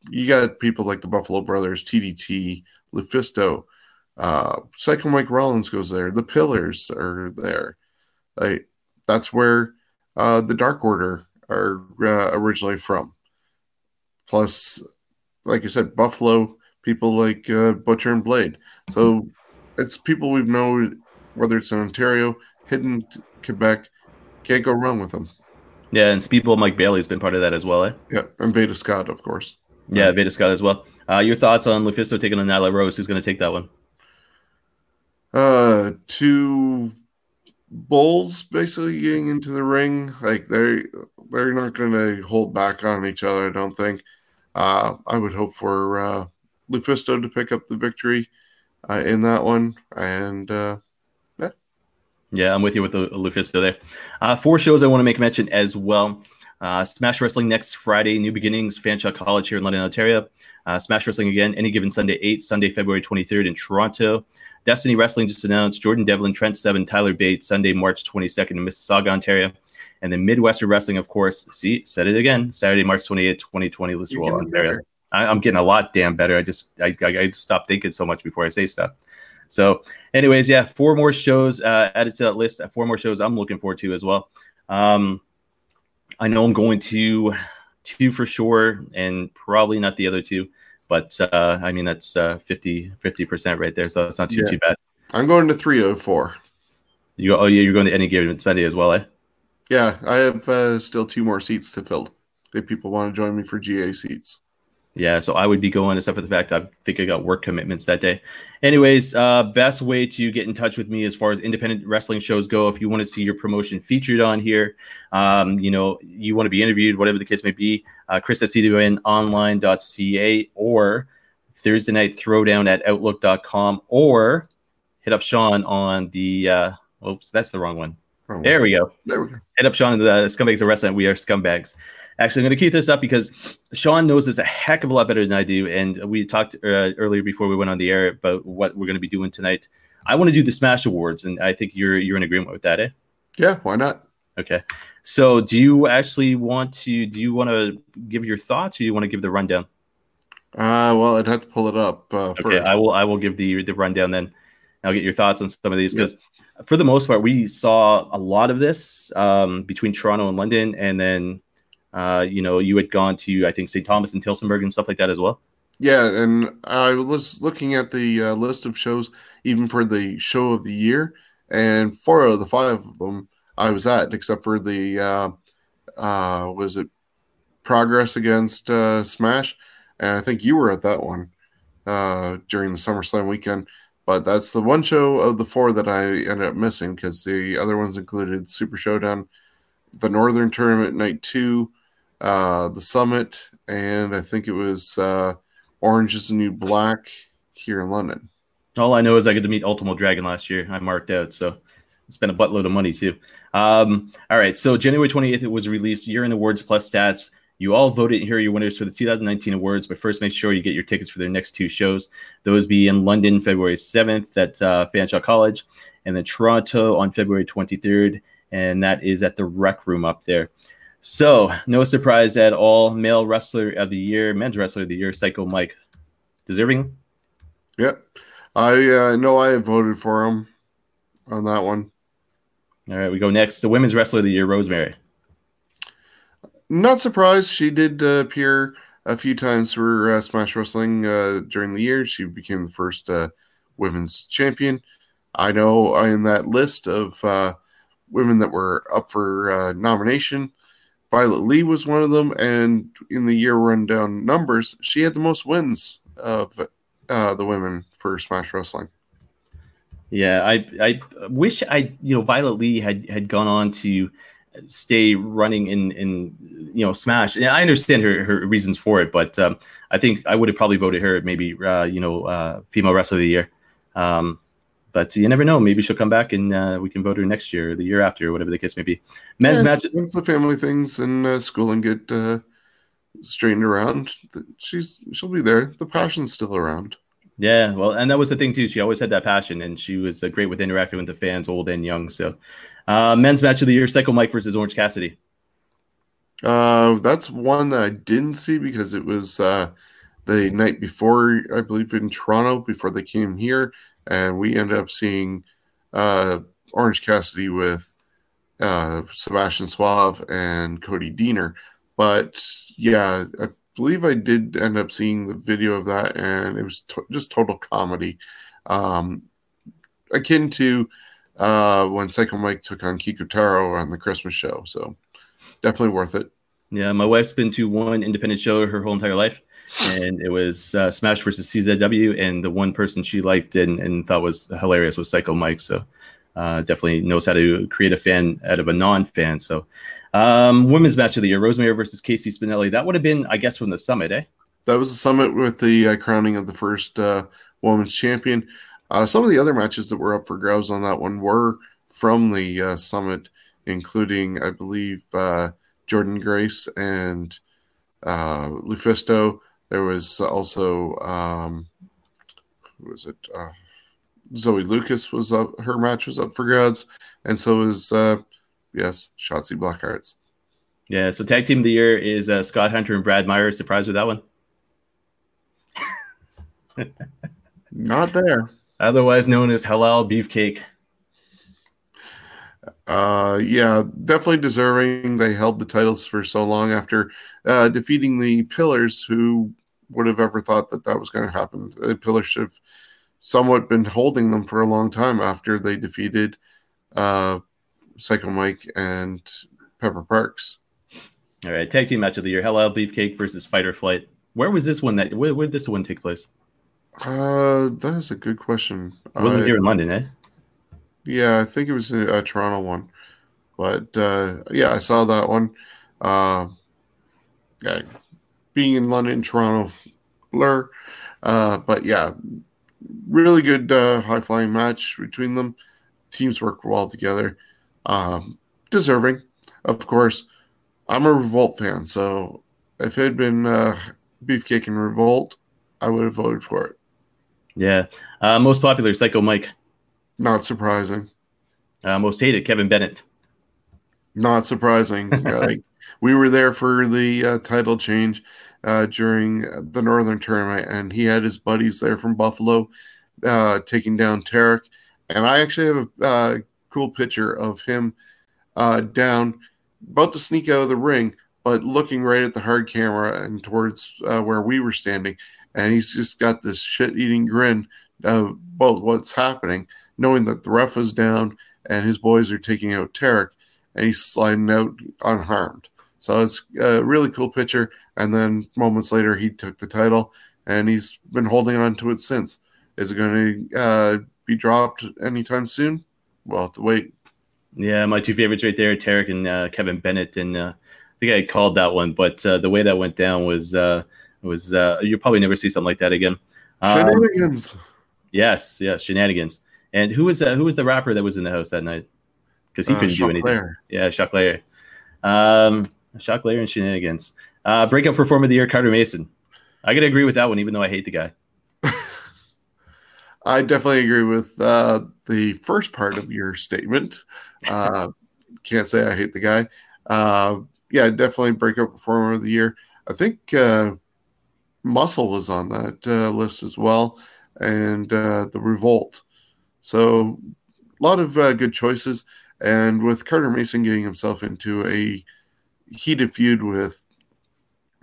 you got people like the Buffalo Brothers, TDT, Lufisto, uh, Psycho Mike Rollins goes there. The Pillars are there. Like that's where uh, the Dark Order are uh, originally from. Plus, like I said, Buffalo people like uh, Butcher and Blade. So it's people we've known, whether it's in Ontario, hidden Quebec, can't go wrong with them. Yeah, and Speedball Mike Bailey's been part of that as well, eh? Yeah, and Veda Scott, of course. Yeah, Veda Scott as well. Uh, your thoughts on Lufisto taking on Nyla Rose? Who's going to take that one? Uh, two bulls basically getting into the ring. Like they they're not going to hold back on each other. I don't think. Uh, I would hope for uh, Lufisto to pick up the victory uh, in that one, and uh, yeah, I'm with you with the Lufisto there. Uh, four shows I want to make mention as well. Uh, Smash Wrestling next Friday, New Beginnings, Fanshawe College here in London, Ontario. Uh, Smash Wrestling again, any given Sunday, 8, Sunday, February 23rd in Toronto. Destiny Wrestling just announced Jordan Devlin, Trent Seven, Tyler Bates, Sunday, March 22nd in Mississauga, Ontario. And then Midwestern Wrestling, of course. See, said it again. Saturday, March 28th, 2020, Listowel, Ontario. I, am getting a lot damn better. I just I, I, I stop thinking so much before I say stuff. So, anyways, yeah, four more shows uh, added to that list. Four more shows I'm looking forward to as well. Um, I know I'm going to two for sure, and probably not the other two. But uh, I mean, that's uh, 50 percent right there, so it's not too yeah. too bad. I'm going to 304. You go, oh yeah, you're going to any given Sunday as well, eh? Yeah, I have uh, still two more seats to fill if people want to join me for GA seats. Yeah, so I would be going, except for the fact I think I got work commitments that day. Anyways, uh, best way to get in touch with me as far as independent wrestling shows go, if you want to see your promotion featured on here, um, you know, you want to be interviewed, whatever the case may be, uh, Chris at cwnonline.ca or Thursday night throwdown at outlook.com or hit up Sean on the, uh, oops, that's the wrong one. There we go. There we go. Hit up Sean, the Scumbags of Wrestling. We are Scumbags. Actually, I'm going to keep this up because Sean knows this a heck of a lot better than I do. And we talked uh, earlier before we went on the air about what we're going to be doing tonight. I want to do the Smash Awards, and I think you're you're in agreement with that, eh? Yeah, why not? Okay. So, do you actually want to? Do you want to give your thoughts, or do you want to give the rundown? Uh, well, I'd have to pull it up. Uh, okay. I will. I will give the the rundown then. I'll get your thoughts on some of these because, yeah. for the most part, we saw a lot of this um, between Toronto and London, and then uh, you know, you had gone to I think St. Thomas and Tillsonburg and stuff like that as well. Yeah, and I was looking at the uh, list of shows even for the show of the year, and four of the five of them I was at, except for the uh, uh, was it Progress against uh, Smash, and I think you were at that one uh, during the SummerSlam weekend. But that's the one show of the four that I ended up missing because the other ones included Super Showdown, the Northern Tournament Night Two, uh, the Summit, and I think it was uh, Orange is the New Black here in London. All I know is I got to meet Ultimo Dragon last year. I marked out, so it's been a buttload of money too. Um, all right, so January 28th, it was released. Year in Awards plus stats. You all voted and here are your winners for the 2019 awards, but first make sure you get your tickets for their next two shows. Those be in London February 7th at uh, Fanshawe College, and then Toronto on February 23rd, and that is at the Rec Room up there. So, no surprise at all. Male wrestler of the year, men's wrestler of the year, Psycho Mike. Deserving? Yep. I uh, know I voted for him on that one. All right, we go next. The women's wrestler of the year, Rosemary. Not surprised. She did uh, appear a few times for uh, Smash Wrestling uh, during the year. She became the first uh, women's champion. I know in that list of uh, women that were up for nomination, Violet Lee was one of them, and in the year rundown numbers, she had the most wins of uh, the women for Smash Wrestling. Yeah, I I wish I you know Violet Lee had had gone on to stay running in in you know Smash. And I understand her her reasons for it, but um, I think I would have probably voted her maybe uh, you know uh, female wrestler of the year. Um, but you never know. Maybe she'll come back and uh, we can vote her next year, or the year after, or whatever the case may be. Men's yeah, match. The family things and uh, schooling get uh, straightened around, she's she'll be there. The passion's still around. Yeah, well, and that was the thing too. She always had that passion, and she was uh, great with interacting with the fans, old and young. So, uh, men's match of the year: Psycho Mike versus Orange Cassidy. Uh, that's one that I didn't see because it was uh, the night before, I believe, in Toronto before they came here and we ended up seeing uh, Orange Cassidy with uh, Sebastian Suave and Cody Deaner. But yeah, I believe I did end up seeing the video of that, and it was to- just total comedy, um, akin to uh, when Psycho Mike took on Kikutaro on the Christmas show. So definitely worth it. Yeah, my wife's been to one independent show her whole entire life and it was uh, Smash versus CZW, and the one person she liked and, and thought was hilarious was Psycho Mike. So uh, definitely knows how to create a fan out of a non-fan. So um, women's match of the year: Rosemary versus Casey Spinelli. That would have been, I guess, from the summit, eh? That was the summit with the uh, crowning of the first uh, women's champion. Uh, some of the other matches that were up for grabs on that one were from the uh, summit, including, I believe, Jordan Grace and Lufisto there was also um, who was it? Uh, Zoe Lucas was up. Her match was up for grabs, and so was uh, yes, Shotzi Blackhearts. Yeah. So tag team of the year is uh, Scott Hunter and Brad Meyer. Surprised with that one? Not there. Otherwise known as Halal Beefcake. Uh, yeah, definitely deserving. They held the titles for so long after uh, defeating the Pillars, who would have ever thought that that was going to happen. The Pillars have somewhat been holding them for a long time after they defeated uh, Psycho Mike and Pepper Parks. All right, tag team match of the year: Halal Beefcake versus Fighter Flight. Where was this one? That where, where did this one take place? Uh, that is a good question. It wasn't I- here in London, eh? Yeah, I think it was a, a Toronto one, but uh, yeah, I saw that one. Uh, yeah, being in London, Toronto, blur. Uh, but yeah, really good uh, high flying match between them. Teams work well together. Um, deserving, of course. I'm a Revolt fan, so if it had been uh, Beefcake and Revolt, I would have voted for it. Yeah. Uh, most popular, Psycho Mike. Not surprising. Uh, most hated, Kevin Bennett. Not surprising. like we were there for the uh, title change uh, during the Northern Tournament, and he had his buddies there from Buffalo uh, taking down Tarek. And I actually have a uh, cool picture of him uh, down, about to sneak out of the ring, but looking right at the hard camera and towards uh, where we were standing. And he's just got this shit-eating grin of both what's happening, knowing that the ref is down and his boys are taking out Tarek and he's sliding out unharmed. So it's a really cool picture. And then moments later, he took the title and he's been holding on to it since. Is it going to uh, be dropped anytime soon? Well, have to wait. Yeah, my two favorites right there, Tarek and uh, Kevin Bennett. And uh, I think I called that one, but uh, the way that went down was uh, was uh, you'll probably never see something like that again. Um, Shenanigans. yes, yes, shenanigans. And who was uh, who was the rapper that was in the house that night? Because he Uh, couldn't do anything. Yeah, Layer. Um, Shock Layer and shenanigans. Uh, breakout performer of the year, Carter Mason. I gotta agree with that one, even though I hate the guy. I definitely agree with uh, the first part of your statement. Uh, can't say I hate the guy. Uh, yeah, definitely breakout performer of the year. I think uh, Muscle was on that uh, list as well, and uh, the Revolt. So a lot of good choices. And with Carter Mason getting himself into a heated feud with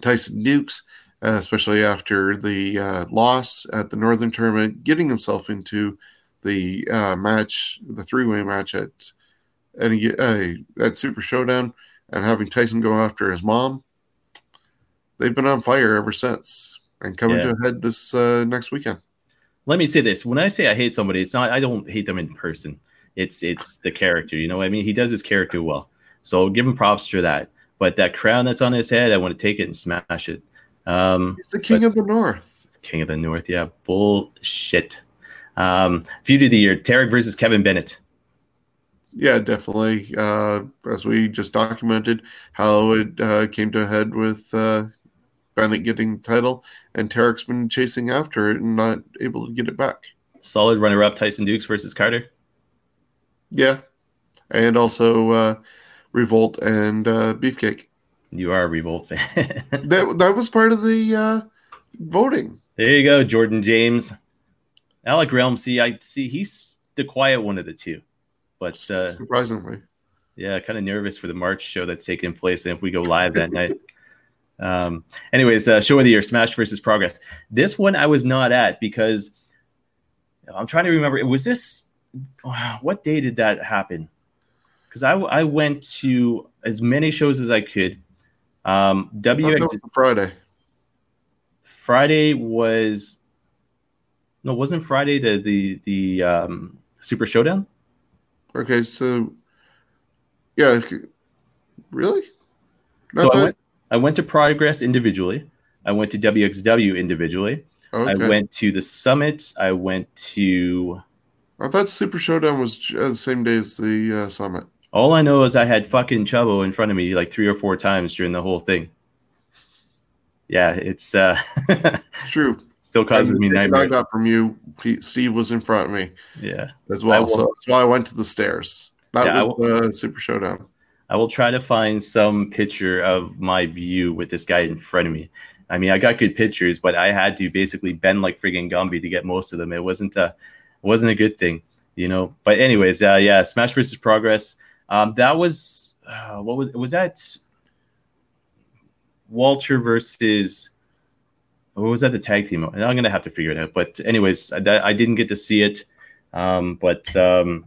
Tyson Dukes, uh, especially after the uh, loss at the Northern Tournament, getting himself into the uh, match, the three-way match at any uh, at Super Showdown, and having Tyson go after his mom. They've been on fire ever since, and coming Yeah. to a head this uh, next weekend. Let me say this: when I say I hate somebody, it's not I don't hate them in person. It's it's the character. You know what I mean? He does his character well, so give him props for that. But that crown that's on his head, I want to take it and smash it. Um, He's the king of the North. King of the North, yeah, bullshit. Um, feud of the year: Tarek versus Kevin Bennett. Yeah, definitely. Uh, as we just documented, how it uh, came to a head with uh, Bennett getting the title, and Tarek's been chasing after it and not able to get it back. Solid runner-up: Tyson Dukes versus Carter. Yeah, and also uh, Revolt and uh, Beefcake. You are a Revolt fan. That that was part of the uh, voting. there you go, Jordan James. Alec Realm. See, I see he's the quiet one of the two, but uh, Surprisingly, yeah, kind of nervous for the March show that's taking place, and if we go live that night. Um, anyways, uh, show of the year: Smash versus Progress. This one I was not at because I'm trying to remember. It Was this what day did that happen? Because I I went to as many shows as I could. Um, WX Friday. Friday was no, wasn't Friday the the the um, Super Showdown? Okay, so yeah, really? So I went, I went to Progress individually. I went to WXW individually. okay. I went to the summit. I went to. I thought Super Showdown was uh, the same day as the uh, summit. All I know is I had fucking Chubbo in front of me like three or four times during the whole thing. Yeah, it's uh, True. still causes me picture I got from you, Steve was in front of me Yeah, as well. will- so that's why I went to the stairs. That Yeah, was the Super Showdown. I will try to find some picture of my view with this guy in front of me. I mean, I got good pictures, but I had to basically bend like friggin' Gumby to get most of them. It wasn't a, it wasn't a good thing, you know. But anyways, uh, yeah, Smash versus Progress. Um, that was uh, what was was that? Walter versus. What was that? The tag team. I'm gonna have to figure it out. But anyways, I, that, I didn't get to see it. Um, but um,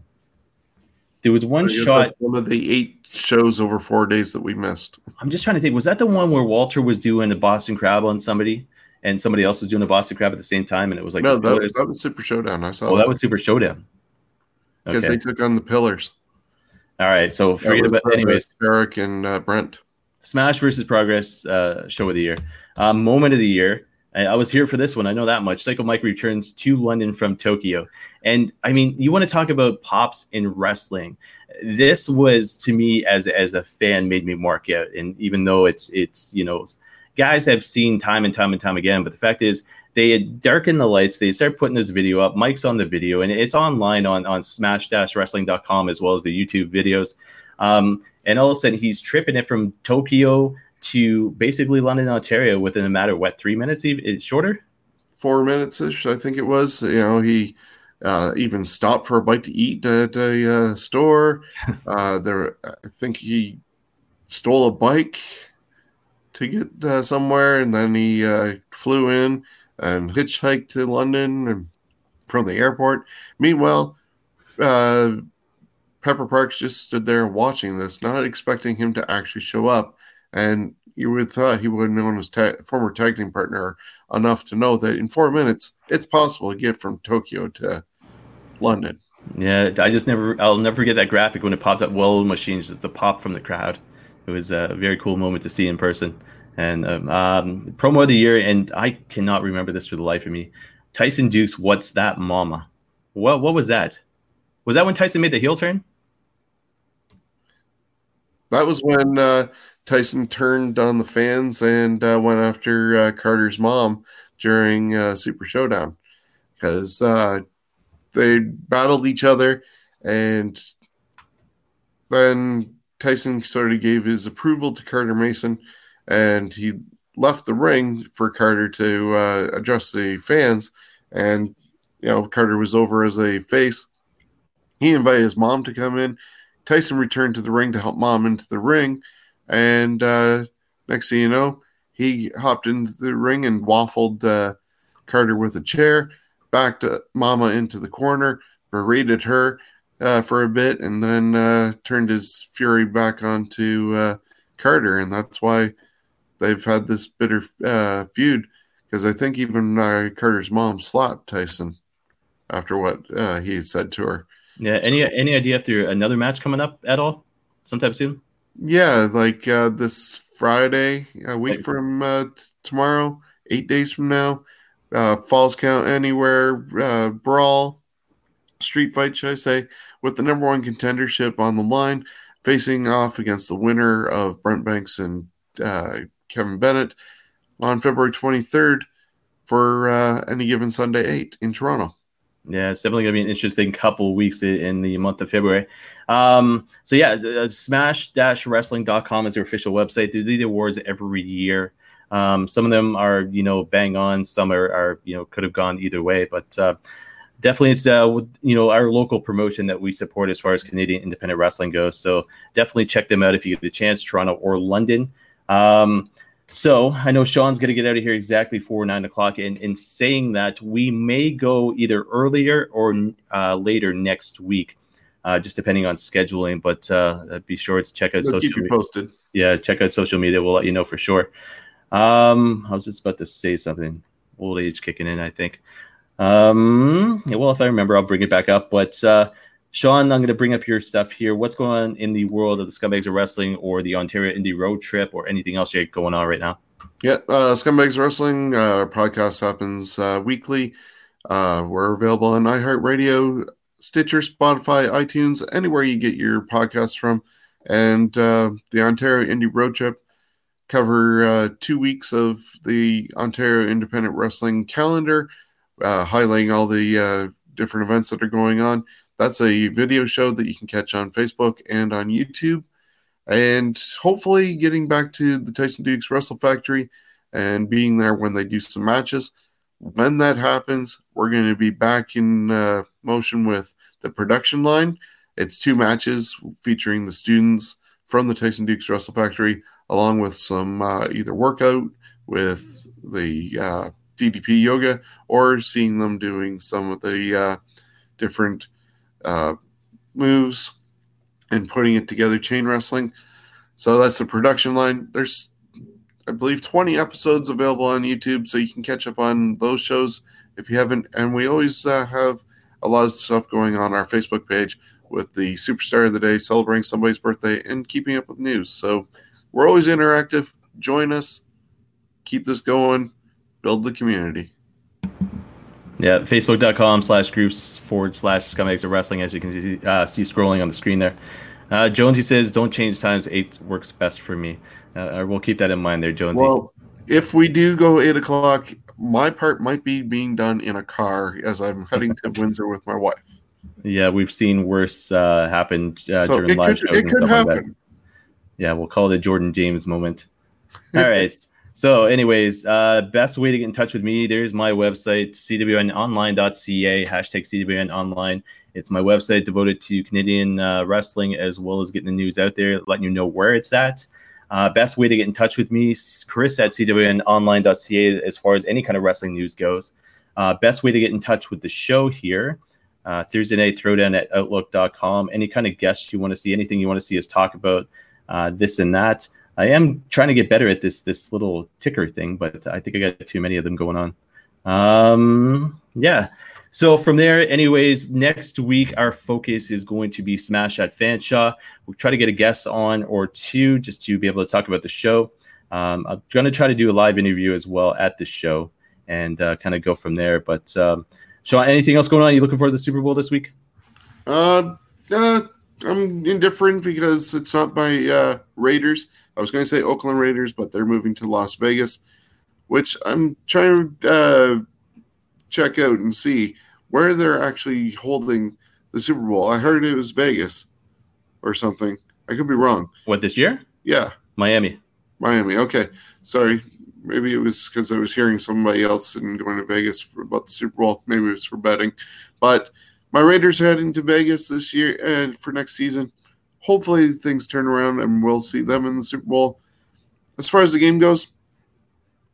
There was one shot. One of the eight shows over four days that we missed. I'm just trying to think. Was that the one where Walter was doing a Boston Crab on somebody, and somebody else was doing a Boston Crab at the same time, and it was like no, that, that was Super Showdown. I saw oh, that was Super Showdown. because Okay. they took on the Pillars. All right. So forget about. Anyways, Eric and uh, Brent. Smash versus Progress uh, show of the year, uh, moment of the year. I, I was here for this one. I know that much. Psycho Mike returns to London from Tokyo, and I mean, you want to talk about pops in wrestling? This was to me as as a fan made me mark out, and even though it's it's you know, guys have seen time and time and time again, but the fact is they had darkened the lights. They start putting this video up. Mike's on the video, and it's online on on smash-wrestling.com as well as the YouTube videos. Um, and all of a sudden, he's tripping it from Tokyo to basically London, Ontario, within a matter of what three minutes? Even shorter. Four minutes ish, I think it was. You know, he uh, even stopped for a bite to eat at a uh, store. uh, there, I think he stole a bike to get uh, somewhere, and then he uh, flew in and hitchhiked to London from the airport. Meanwhile, uh, Pepper Parks just stood there watching this, not expecting him to actually show up. And you would have thought he would have known his ta- former tag team partner enough to know that in four minutes, it's possible to get from Tokyo to London. Yeah, I just never. I'll never forget that graphic when it popped up. Well machines, just the pop from the crowd. It was a very cool moment to see in person. And um, um, promo of the year, and I cannot remember this for the life of me. Tyson Dukes, what's that, Mama? What what was that? Was that when Tyson made the heel turn? That was when uh, Tyson turned on the fans and uh, went after uh, Carter's mom during uh, Super Showdown because uh, they battled each other, and then Tyson sort of gave his approval to Carter Mason, and he left the ring for Carter to uh, address the fans, and you know Carter was over as a face. He invited his mom to come in. Tyson returned to the ring to help mom into the ring. And uh, next thing you know, he hopped into the ring and waffled uh, Carter with a chair, backed uh, Mama into the corner, berated her uh, for a bit, and then uh, turned his fury back onto uh, Carter. And that's why they've had this bitter uh, feud. Because I think even uh, Carter's mom slapped Tyson after what uh, he said to her. Yeah. Any any idea if there another match coming up at all, sometime soon? Yeah, like uh, this Friday, a week from uh, t- tomorrow, eight days from now, uh, Falls Count Anywhere uh, Brawl, Street Fight, should I say, with the number one contendership on the line, facing off against the winner of Brent Banks and uh, Kevin Bennett on February 23rd for uh, any given Sunday 8 in Toronto. Yeah, it's definitely gonna be an interesting couple weeks in the month of February. Um, so yeah, uh, smash-wrestling.com is their official website. They do the awards every year. Um, some of them are, you know, bang on. Some are, are you know, could have gone either way. But uh, definitely, it's uh, you know, our local promotion that we support as far as Canadian independent wrestling goes. So definitely check them out if you get the chance, Toronto or London. Um, so I know Sean's going to get out of here exactly for nine o'clock. And in saying that, we may go either earlier or uh, later next week, uh, just depending on scheduling. But uh, be sure to check out We'll social keep you media. posted. Yeah, check out social media. We'll let you know for sure. Um, I was just about to say something. Old age kicking in, I think. Um, yeah, well, if I remember, I'll bring it back up. But uh, Sean, I'm going to bring up your stuff here. What's going on in the world of the Scumbags of Wrestling or the Ontario Indie Road Trip or anything else you got going on right now? Yeah, uh, Scumbags Wrestling, uh, podcast happens uh, weekly. Uh, we're available on iHeartRadio, Stitcher, Spotify, iTunes, anywhere you get your podcasts from. And uh, the Ontario Indie Road Trip cover uh, two weeks of the Ontario Independent Wrestling calendar, uh, highlighting all the uh, different events that are going on. That's a video show that you can catch on Facebook and on YouTube and hopefully getting back to the Tyson Dukes Wrestle Factory and being there when they do some matches. When that happens, we're going to be back in uh, motion with the production line. It's two matches featuring the students from the Tyson Dukes Wrestle Factory, along with some uh, either workout with the uh, DDP yoga or seeing them doing some of the uh, different uh, moves and putting it together, Chain Wrestling. So that's the production line. There's, I believe, 20 episodes available on YouTube, so you can catch up on those shows if you haven't. And we always uh, have a lot of stuff going on our Facebook page with the superstar of the day, celebrating somebody's birthday, and keeping up with news. So we're always interactive. Join us, keep this going, build the community. Yeah, facebook.com slash groups forward slash scumbags of wrestling, as you can see, uh, see scrolling on the screen there. Uh, Jonesy says, don't change times. Eight works best for me. Uh, we'll keep that in mind there, Jonesy. Well, if we do go eight o'clock, my part might be being done in a car as I'm heading to Windsor with my wife. Yeah, we've seen worse uh, happen uh, so during live could, shows. It could happen. Like yeah, we'll call it a Jordan James moment. All right. So, anyways, uh, best way to get in touch with me, there's my website, cwnonline.ca, hashtag cwnonline. It's my website devoted to Canadian uh, wrestling as well as getting the news out there, letting you know where it's at. Uh, best way to get in touch with me, Chris at cwnonline.ca, as far as any kind of wrestling news goes. Uh, best way to get in touch with the show here, uh, Thursday night throwdown at outlook.com. Any kind of guests you want to see, anything you want to see us talk about, uh, this and that. I am trying to get better at this this little ticker thing, but I think I got too many of them going on. Um, yeah. So from there, anyways, next week our focus is going to be Smash at Fanshawe. We'll try to get a guest on or two just to be able to talk about the show. Um, I'm going to try to do a live interview as well at the show and uh, kind of go from there. But um, Sean, anything else going on? Are you looking for the Super Bowl this week? Uh, uh, I'm indifferent because it's not by uh, Raiders. I was going to say Oakland Raiders, but they're moving to Las Vegas, which I'm trying to uh, check out and see where they're actually holding the Super Bowl. I heard it was Vegas or something. I could be wrong. What this year? Yeah, Miami. Miami. Okay, sorry. Maybe it was because I was hearing somebody else and going to Vegas for, about the Super Bowl. Maybe it was for betting, but my Raiders are heading to Vegas this year and for next season. Hopefully things turn around and we'll see them in the Super Bowl. As far as the game goes,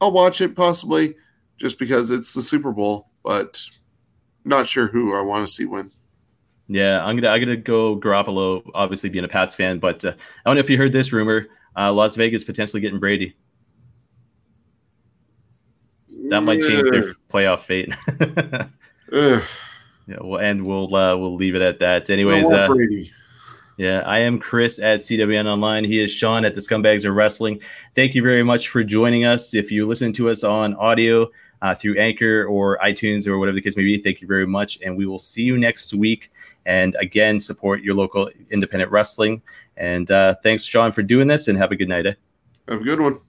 I'll watch it possibly just because it's the Super Bowl, but not sure who I want to see win. Yeah, I'm gonna I'm gonna go Garoppolo. Obviously, being a Pats fan, but uh, I don't know if you heard this rumor: uh, Las Vegas potentially getting Brady. That might change their playoff fate. yeah, well, and we'll uh, we'll leave it at that. Anyways, uh, yeah, I am Chris at CWN Online. He is Sean at the Scumbags of Wrestling. Thank you very much for joining us. If you listen to us on audio uh, through Anchor or iTunes or whatever the case may be. Thank you very much. And we will see you next week. And again, support your local independent wrestling. And uh, thanks, Sean, for doing this and have a good night. Eh? Have a good one.